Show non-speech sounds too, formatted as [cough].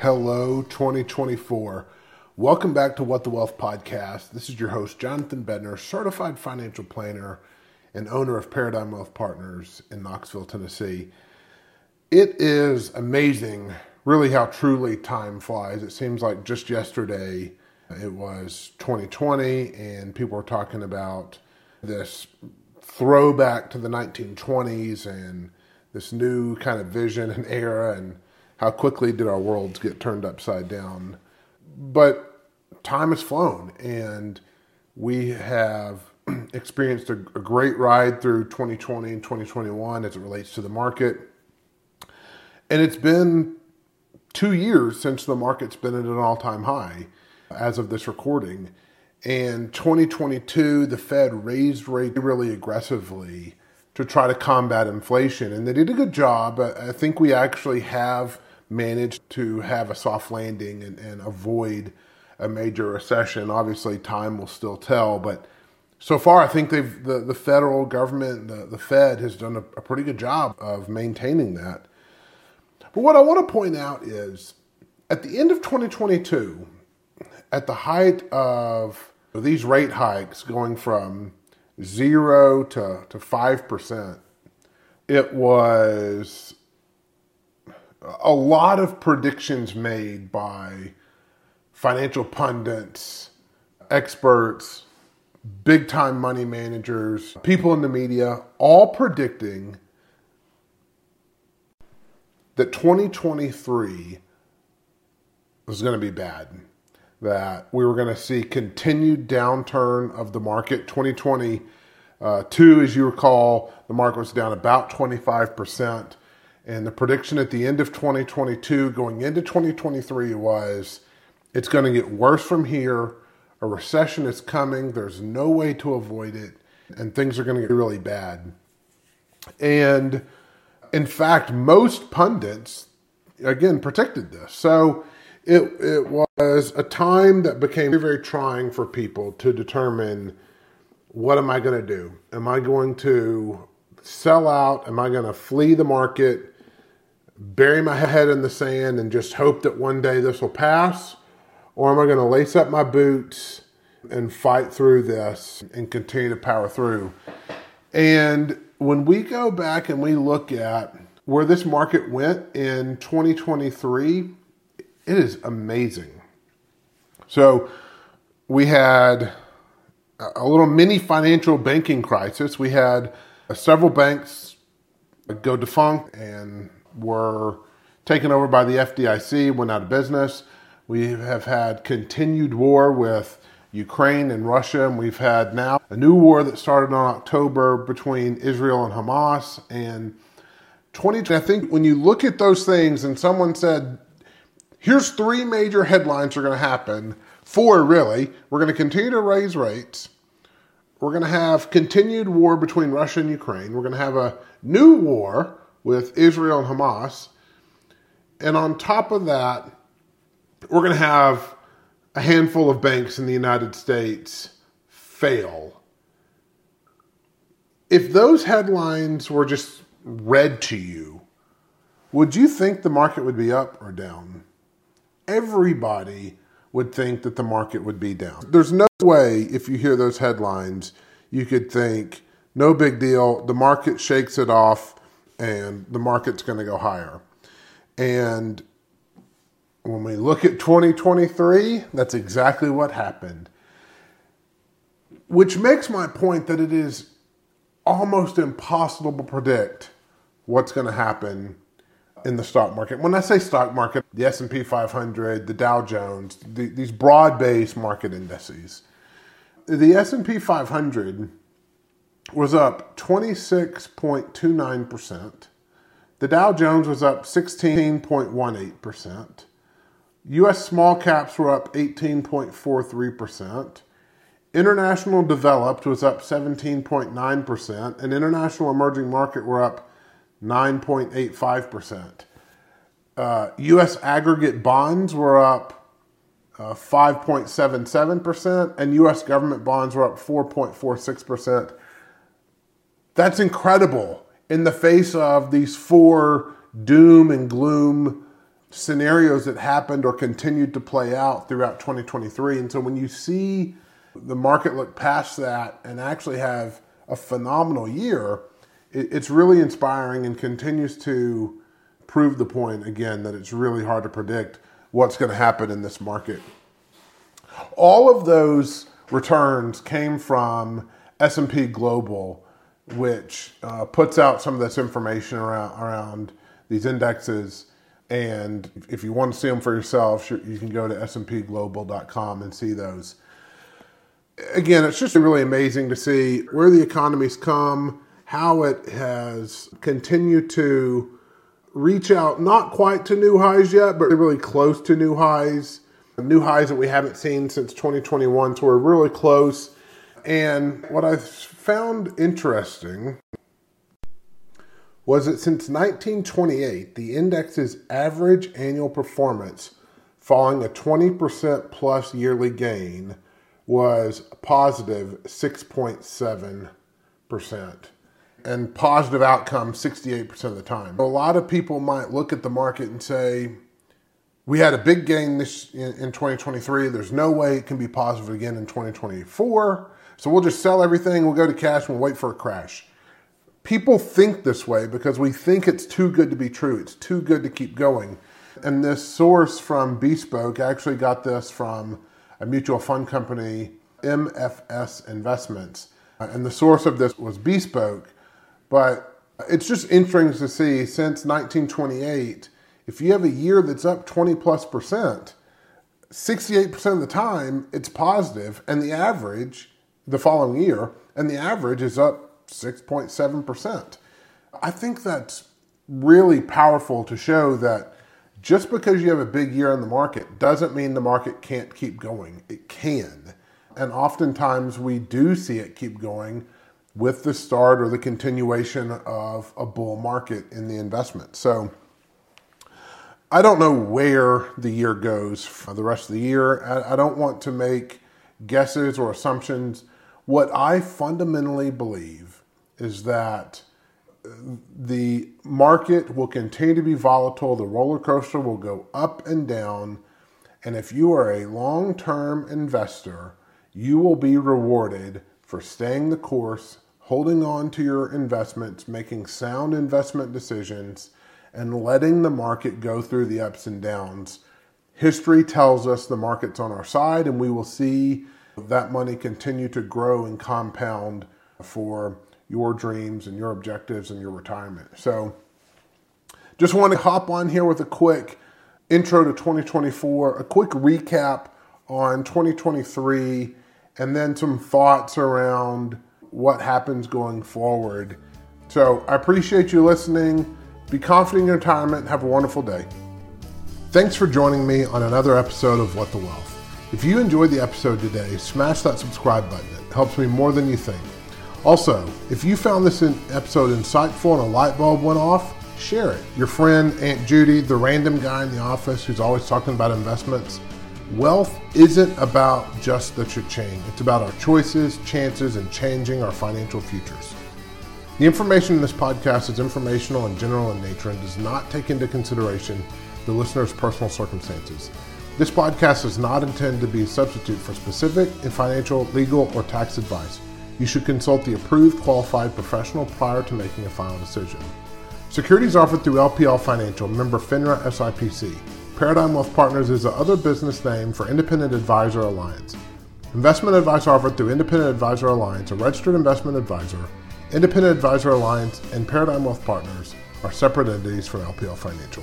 Hello, 2024. Welcome back to What the Wealth podcast. This is your host, Jonathan Bednar, certified financial planner and owner of Paradigm Wealth Partners in Knoxville, Tennessee. It is amazing, really, how truly time flies. It seems like just yesterday it was 2020, and people were talking about this throwback to the 1920s and this new kind of vision and era and how quickly did our worlds get turned upside down. But time has flown, and we have [clears throat] experienced a, a great ride through 2020 and 2021 as it relates to the market. And it's been two years since the market's been at an all time high as of this recording. And 2022, the Fed raised rates really aggressively to try to combat inflation. And they did a good job. I think we actually have managed to have a soft landing and, and avoid a major recession. Obviously, time will still tell, but so far, I think they've the, the federal government, the, the Fed, has done a, a pretty good job of maintaining that. But what I want to point out is at the end of 2022, at the height of these rate hikes going from zero to, to 5%, it was a lot of predictions made by financial pundits, experts, big time money managers, people in the media, all predicting that 2023 was going to be bad. That we were going to see continued downturn of the market. 2022, uh, as you recall, the market was down about 25%. And the prediction at the end of 2022 going into 2023 was it's going to get worse from here. A recession is coming. There's no way to avoid it. And things are going to get really bad. And in fact, most pundits, again, predicted this. So it, it was a time that became very, very trying for people to determine what am I going to do? Am I going to sell out? Am I going to flee the market? Bury my head in the sand and just hope that one day this will pass? Or am I going to lace up my boots and fight through this and continue to power through? And when we go back and we look at where this market went in 2023, it is amazing. So we had a little mini financial banking crisis. We had uh, several banks go defunct and were taken over by the FDIC, went out of business. We have had continued war with Ukraine and Russia, and we've had now a new war that started on October between Israel and Hamas. And 20, I think when you look at those things, and someone said, here's three major headlines are going to happen. Four, really. We're going to continue to raise rates. We're going to have continued war between Russia and Ukraine. We're going to have a new war with Israel and Hamas. And on top of that, we're going to have a handful of banks in the United States fail. If those headlines were just read to you, would you think the market would be up or down? Everybody would think that the market would be down. There's no way, if you hear those headlines, you could think, no big deal, the market shakes it off and the market's going to go higher. And when we look at 2023, that's exactly what happened. Which makes my point that it is almost impossible to predict what's going to happen in the stock market. When I say stock market, the S&P 500, the Dow Jones, the, these broad-based market indices. The S&P 500 was up 26.29%. The Dow Jones was up 16.18%. US small caps were up 18.43%. International developed was up 17.9%, and international emerging market were up 9.85%. Uh, US aggregate bonds were up uh, 5.77%, and US government bonds were up 4.46%. That's incredible in the face of these four doom and gloom scenarios that happened or continued to play out throughout 2023. And so when you see the market look past that and actually have a phenomenal year, it's really inspiring and continues to prove the point again that it's really hard to predict what's going to happen in this market. All of those returns came from S&P Global, which uh, puts out some of this information around around these indexes. And if you want to see them for yourself, you can go to spglobal.com and see those. Again, it's just really amazing to see where the economy's come, how it has continued to reach out, not quite to new highs yet, but really close to new highs, new highs that we haven't seen since 2021. So we're really close. And what I found interesting was that since 1928, the index's average annual performance, following a 20% plus yearly gain, was positive 6.7% and positive outcome 68% of the time. A lot of people might look at the market and say, we had a big gain this in, in 2023. There's no way it can be positive again in 2024. So we'll just sell everything, we'll go to cash, and we'll wait for a crash. People think this way because we think it's too good to be true. It's too good to keep going. And this source from Bespoke actually got this from a mutual fund company, MFS Investments. Uh, and the source of this was Bespoke. But it's just interesting to see since 1928, if you have a year that's up 20 plus percent, 68% of the time it's positive, and the average the following year, and the average is up 6.7%. I think that's really powerful to show that just because you have a big year in the market doesn't mean the market can't keep going. It can. And oftentimes we do see it keep going with the start or the continuation of a bull market in the investment. So I don't know where the year goes for the rest of the year. I, don't want to make guesses or assumptions. What I fundamentally believe is that the market will continue to be volatile, the roller coaster will go up and down. And if you are a long term investor, you will be rewarded for staying the course holding on to your investments, making sound investment decisions, and letting the market go through the ups and downs. History tells us the market's on our side, and we will see that money continue to grow and compound for your dreams and your objectives and your retirement. So, just want to hop on here with a quick intro to 2024, a quick recap on 2023, and then some thoughts around what happens going forward. So I appreciate you listening. Be confident in your retirement. Have a wonderful day. Thanks for joining me on another episode of What the Wealth. If you enjoyed the episode today, smash that subscribe button. It helps me more than you think. Also, if you found this episode insightful and a light bulb went off, share it. Your friend, Aunt Judy, the random guy in the office who's always talking about investments, Wealth isn't about just the cha-ching. It's about our choices, chances, and changing our financial futures. The information in this podcast is informational and general in nature and does not take into consideration the listener's personal circumstances. This podcast is not intended to be a substitute for specific and financial, legal, or tax advice. You should consult the approved qualified professional prior to making a final decision. Securities offered through LPL Financial, member FINRA SIPC. Paradigm Wealth Partners is the other business name for Independent Advisor Alliance. Investment advice offered through Independent Advisor Alliance, a registered investment advisor. Independent Advisor Alliance and Paradigm Wealth Partners are separate entities from LPL Financial.